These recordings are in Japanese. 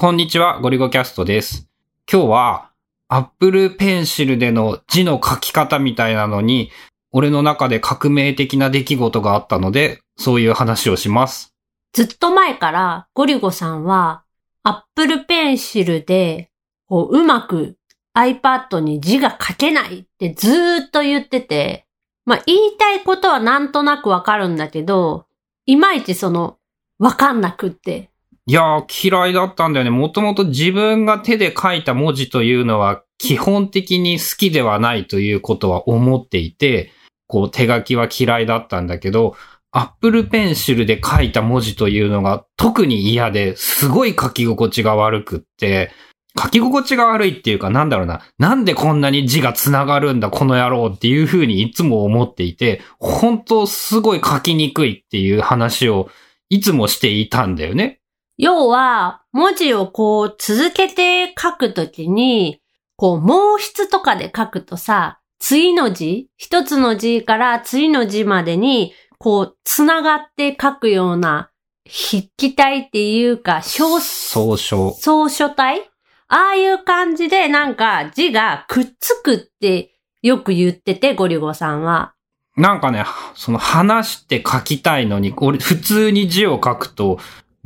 こんにちは、ゴリゴキャストです。今日は、Apple Pencil での字の書き方みたいなのに、俺の中で革命的な出来事があったので、そういう話をします。ずっと前からゴリゴさんは Apple Pencil でこううまく iPad に字が書けないってずーっと言ってて、まあ言いたいことはなんとなくわかるんだけど、いまいちそのわかんなくって。いやー、嫌いだったんだよね。もともと自分が手で書いた文字というのは、基本的に好きではないということは思っていて、こう手書きは嫌いだったんだけど、Apple Pencil で書いた文字というのが特に嫌で、すごい書き心地が悪くって、書き心地が悪いっていうかなんだろうな、なんでこんなに字が繋がるんだこの野郎っていう風にいつも思っていて、本当すごい書きにくいっていう話をいつもしていたんだよね。要は、文字をこう続けて書くときに、こう毛筆とかで書くとさ、次の字一つの字から次の字までに、こう、つながって書くような筆記体っていうか、小、総称。草書体？ああいう感じでなんか字がくっつくってよく言ってて、ゴリゴさんは。なんかね、その話して書きたいのに、俺普通に字を書くと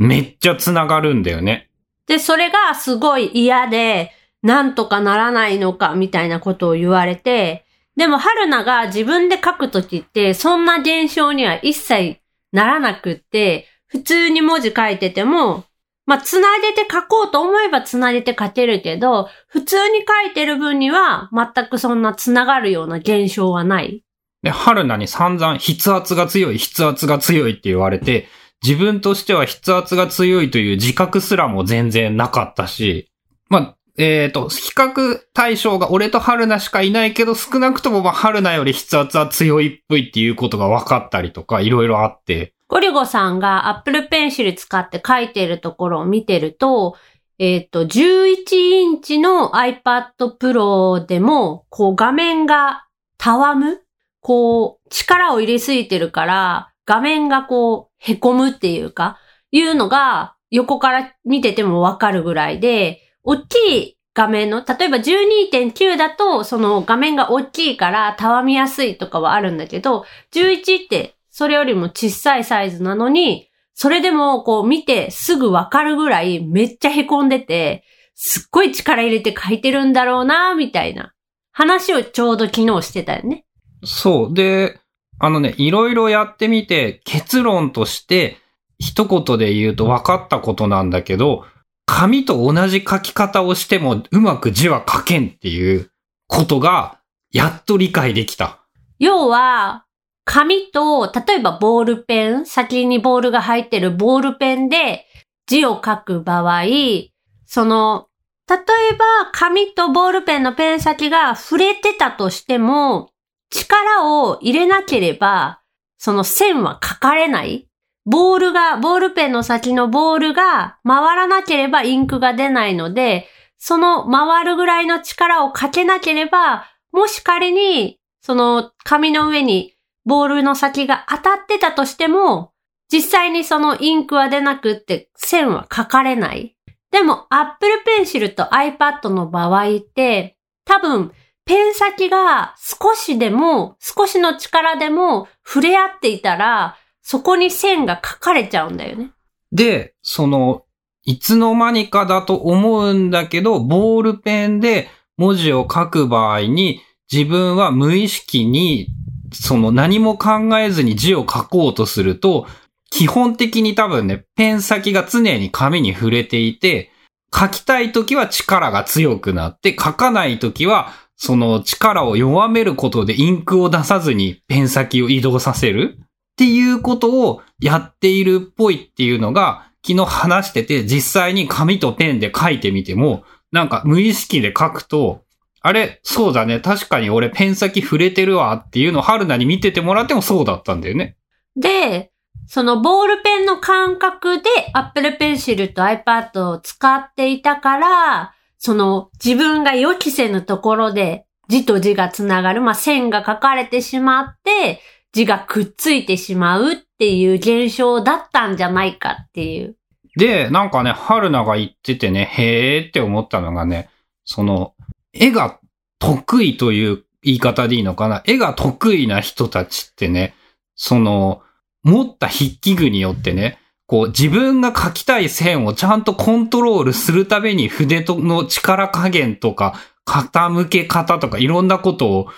めっちゃ繋がるんだよね。で、それがすごい嫌で、なんとかならないのかみたいなことを言われて、でも春菜が自分で書くときって、そんな現象には一切ならなくって、普通に文字書いてても、まあ、つなげて書こうと思えばつなげて書けるけど、普通に書いてる分には全くそんなつながるような現象はない。で、春菜に散々筆圧が強い、筆圧が強いって言われて、自分としては筆圧が強いという自覚すらも全然なかったし、まあ、えっ、と、比較対象が俺と春菜しかいないけど、少なくともまあ春菜より筆圧は強いっぽいっていうことが分かったりとか、いろいろあって、ゴリゴさんが Apple Pencil 使って書いてるところを見てると、えっ、と、11インチの iPad Pro でも、こう画面がたわむこう、力を入れすぎてるから、画面がこう、へこむっていうか、いうのが、横から見ててもわかるぐらいで、大きい画面の、例えば12.9だと、その画面が大きいから、たわみやすいとかはあるんだけど、11って、それよりも小さいサイズなのに、それでもこう見てすぐわかるぐらいめっちゃ凹んでて、すっごい力入れて書いてるんだろうな、みたいな話をちょうど昨日してたよね。そう。で、あのね、いろいろやってみて、結論として、一言で言うと分かったことなんだけど、紙と同じ書き方をしてもうまく字は書けんっていうことが、やっと理解できた。要は、紙と、例えばボールペン、先にボールが入ってるボールペンで字を書く場合、その、例えば紙とボールペンのペン先が触れてたとしても、力を入れなければ、その線は書かれない。ボールが、ボールペンの先のボールが回らなければインクが出ないので、その回るぐらいの力をかけなければ、もし仮に、その紙の上にボールの先が当たってたとしても、実際にそのインクは出なくって線は書かれない。でも Apple Pencil と iPad の場合って、多分ペン先が少しでも、少しの力でも触れ合っていたら、そこに線が書かれちゃうんだよね。で、その、いつの間にかだと思うんだけど、ボールペンで文字を書く場合に、自分は無意識に、その何も考えずに字を書こうとすると、基本的に多分ね、ペン先が常に紙に触れていて、書きたい時は力が強くなって、書かない時は、その力を弱めることでインクを出さずにペン先を移動させるっていうことをやっているっぽいっていうのが、昨日話してて、実際に紙とペンで書いてみても、なんか無意識で書くと、あれ、そうだね、確かに俺ペン先触れてるわっていうのを春菜に見ててもらってもそうだったんだよね。で、そのボールペンの感覚で Apple Pencil と iPad を使っていたから、その自分が予期せぬところで字と字がつながる、まあ、線が書かれてしまって、字がくっついてしまうっていう現象だったんじゃないかっていう。で、なんかね、春菜が言っててね、へーって思ったのがね、その、絵が得意という言い方でいいのかな？絵が得意な人たちってね、その、持った筆記具によってね、こう自分が描きたい線をちゃんとコントロールするために筆との力加減とか、傾け方とかいろんなことを、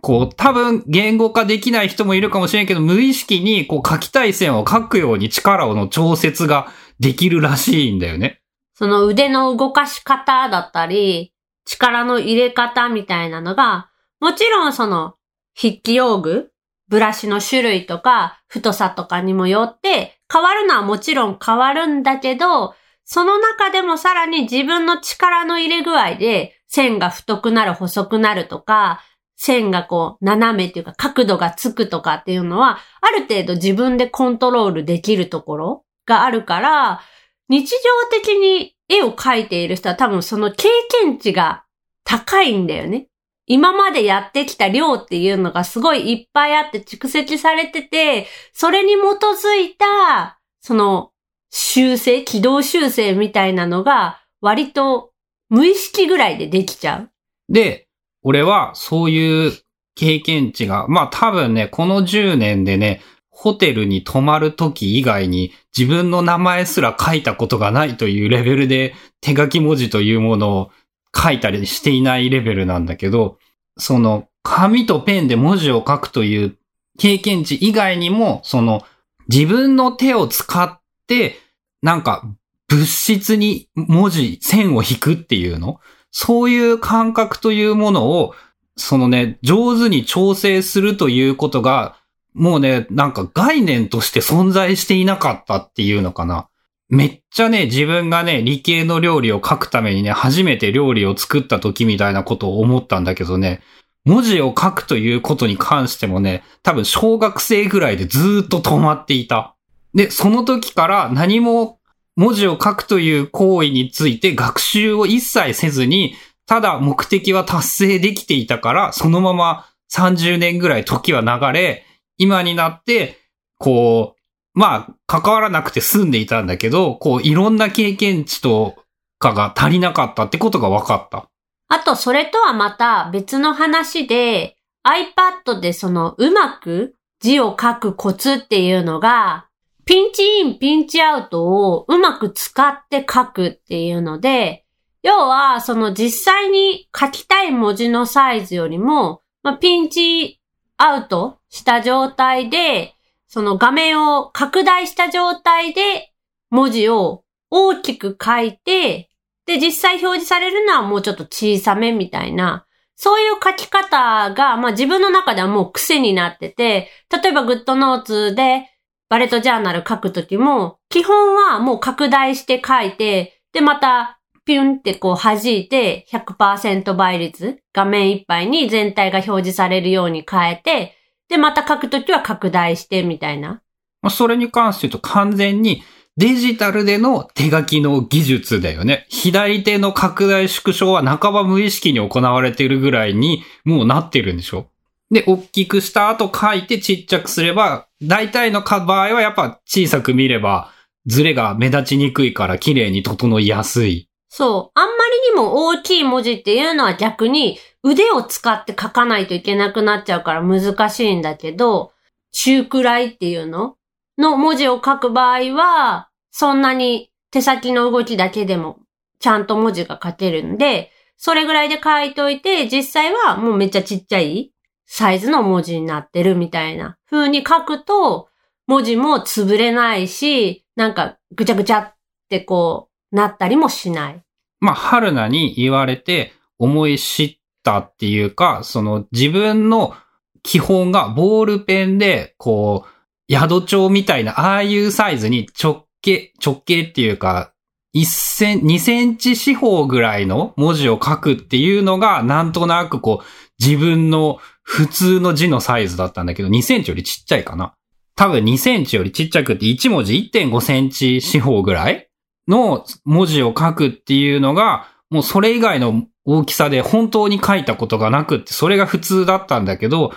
こう多分言語化できない人もいるかもしれんけど、無意識にこう描きたい線を描くように力をの調節ができるらしいんだよね。その腕の動かし方だったり、力の入れ方みたいなのが、もちろんその筆記用具、ブラシの種類とか太さとかにもよって変わるのはもちろん変わるんだけど、その中でもさらに自分の力の入れ具合で線が太くなる細くなるとか、線がこう斜めっていうか角度がつくとかっていうのはある程度自分でコントロールできるところがあるから、日常的に絵を描いている人は多分その経験値が高いんだよね。今までやってきた量っていうのがすごいいっぱいあって蓄積されてて、それに基づいた、その修正、軌道修正みたいなのが割と無意識ぐらいでできちゃう。で、俺はそういう経験値が、まあ多分ね、この10年でね、ホテルに泊まる時以外に自分の名前すら書いたことがないというレベルで手書き文字というものを書いたりしていないレベルなんだけど、その紙とペンで文字を書くという経験値以外にも、その自分の手を使ってなんか物質に文字、線を引くっていうの？そういう感覚というものを、そのね、上手に調整するということが、もうね、なんか概念として存在していなかったっていうのかな。めっちゃね、自分がね、理系の料理を書くためにね、初めて料理を作った時みたいなことを思ったんだけどね、文字を書くということに関してもね、多分小学生ぐらいでずっと止まっていた。で、その時から何も文字を書くという行為について学習を一切せずに、ただ目的は達成できていたから、そのまま30年ぐらい時は流れ、今になって、こう、まあ、関わらなくて済んでいたんだけど、こう、いろんな経験値とかが足りなかったってことが分かった。あと、それとはまた別の話で、iPad でその、うまく字を書くコツっていうのが、ピンチイン、ピンチアウトをうまく使って書くっていうので、要は、その実際に書きたい文字のサイズよりも、まあ、ピンチアウトした状態で、その画面を拡大した状態で文字を大きく書いて、で、実際表示されるのはもうちょっと小さめみたいな、そういう書き方が、まあ自分の中ではもう癖になってて、例えばグッドノーツでバレットジャーナル書くときも、基本はもう拡大して書いて、で、またピュンってこう弾いて100%倍率、画面いっぱいに全体が表示されるように変えて、で、また書くときは拡大してみたいな。それに関して言うと完全にデジタルでの手書きの技術だよね。左手の拡大縮小は半ば無意識に行われているぐらいにもうなってるんでしょで、大きくした後書いてちっちゃくすれば、大体の場合はやっぱ小さく見れば、ズレが目立ちにくいから綺麗に整いやすい。そう。あんまも大きい文字っていうのは逆に腕を使って書かないといけなくなっちゃうから難しいんだけど、中くらいっていうのの文字を書く場合は、そんなに手先の動きだけでもちゃんと文字が書けるんで、それぐらいで書いといて、実際はもうめっちゃちっちゃいサイズの文字になってるみたいな風に書くと、文字も潰れないし、なんかぐちゃぐちゃってこうなったりもしない。まあ、春菜に言われて思い知ったっていうか、その自分の基本がボールペンで、こう、宿帳みたいな、ああいうサイズに直径、直径っていうか、1セン、2センチ四方ぐらいの文字を書くっていうのが、なんとなくこう、自分の普通の字のサイズだったんだけど、2センチよりちっちゃいかな。多分2センチよりちっちゃくて1文字1.5センチ四方ぐらいの文字を書くっていうのが、もうそれ以外の大きさで本当に書いたことがなくって、それが普通だったんだけど、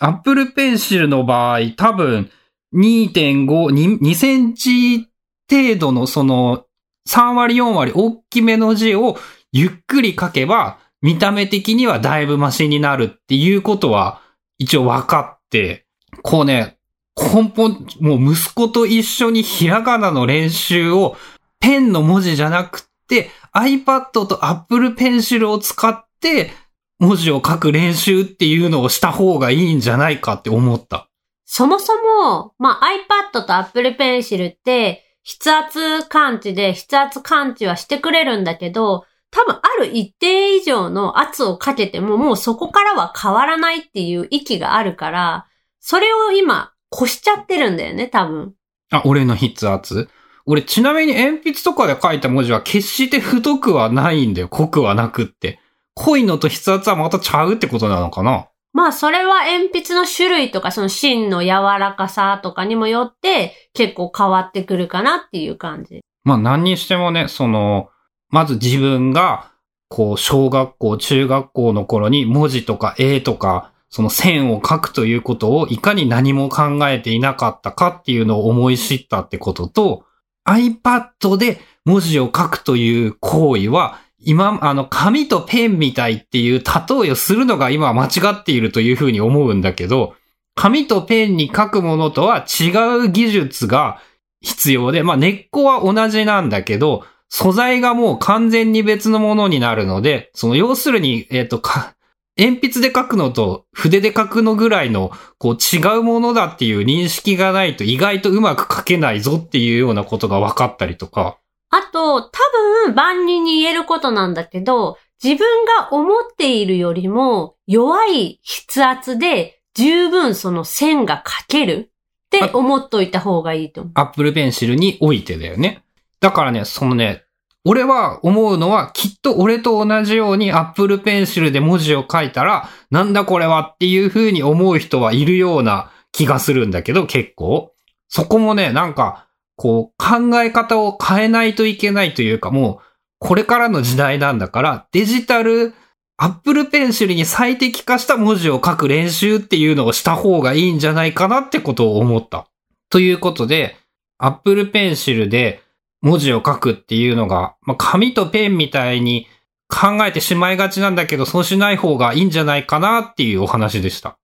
Apple Pencil の場合、多分2.5、2, 2センチ程度のその3割4割大きめの字をゆっくり書けば、見た目的にはだいぶマシになるっていうことは一応分かって、こうね、根本、もう息子と一緒にひらがなの練習をペンの文字じゃなくて iPad と Apple Pencil を使って文字を書く練習っていうのをした方がいいんじゃないかって思った。そもそも、まあ、iPad と Apple Pencil って筆圧感知で筆圧感知はしてくれるんだけど、多分ある一定以上の圧をかけてももうそこからは変わらないっていう域があるから、それを今越しちゃってるんだよね、多分。あ、俺の筆圧？俺ちなみに鉛筆とかで書いた文字は決して太くはないんだよ。濃くはなくって。濃いのと筆圧はまたちゃうってことなのかな？まあそれは鉛筆の種類とかその芯の柔らかさとかにもよって結構変わってくるかなっていう感じ。まあ何にしてもね、その、まず自分が、こう、小学校、中学校の頃に文字とか絵とか、その線を書くということをいかに何も考えていなかったかっていうのを思い知ったってことと、iPad で文字を書くという行為は、今、あの、紙とペンみたいっていう例えをするのが今は間違っているというふうに思うんだけど、紙とペンに書くものとは違う技術が必要で、まあ根っこは同じなんだけど、素材がもう完全に別のものになるので、その要するに、えっ、ー、と、鉛筆で書くのと筆で書くのぐらいの、こう違うものだっていう認識がないと意外とうまく書けないぞっていうようなことが分かったりとか。あと、多分万人に言えることなんだけど、自分が思っているよりも弱い筆圧で十分その線が書けるって思っといた方がいいと思う。アップルペンシルにおいてだよね。だからね、そのね、俺は思うのは、きっと俺と同じように Apple Pencil で文字を書いたら、なんだこれはっていう風に思う人はいるような気がするんだけど、結構。そこもね、なんか、こう、考え方を変えないといけないというか、もう、これからの時代なんだから、デジタル、Apple Pencil に最適化した文字を書く練習っていうのをした方がいいんじゃないかなってことを思った。ということで、Apple Pencil で文字を書くっていうのが、まあ、紙とペンみたいに考えてしまいがちなんだけど、そうしない方がいいんじゃないかなっていうお話でした。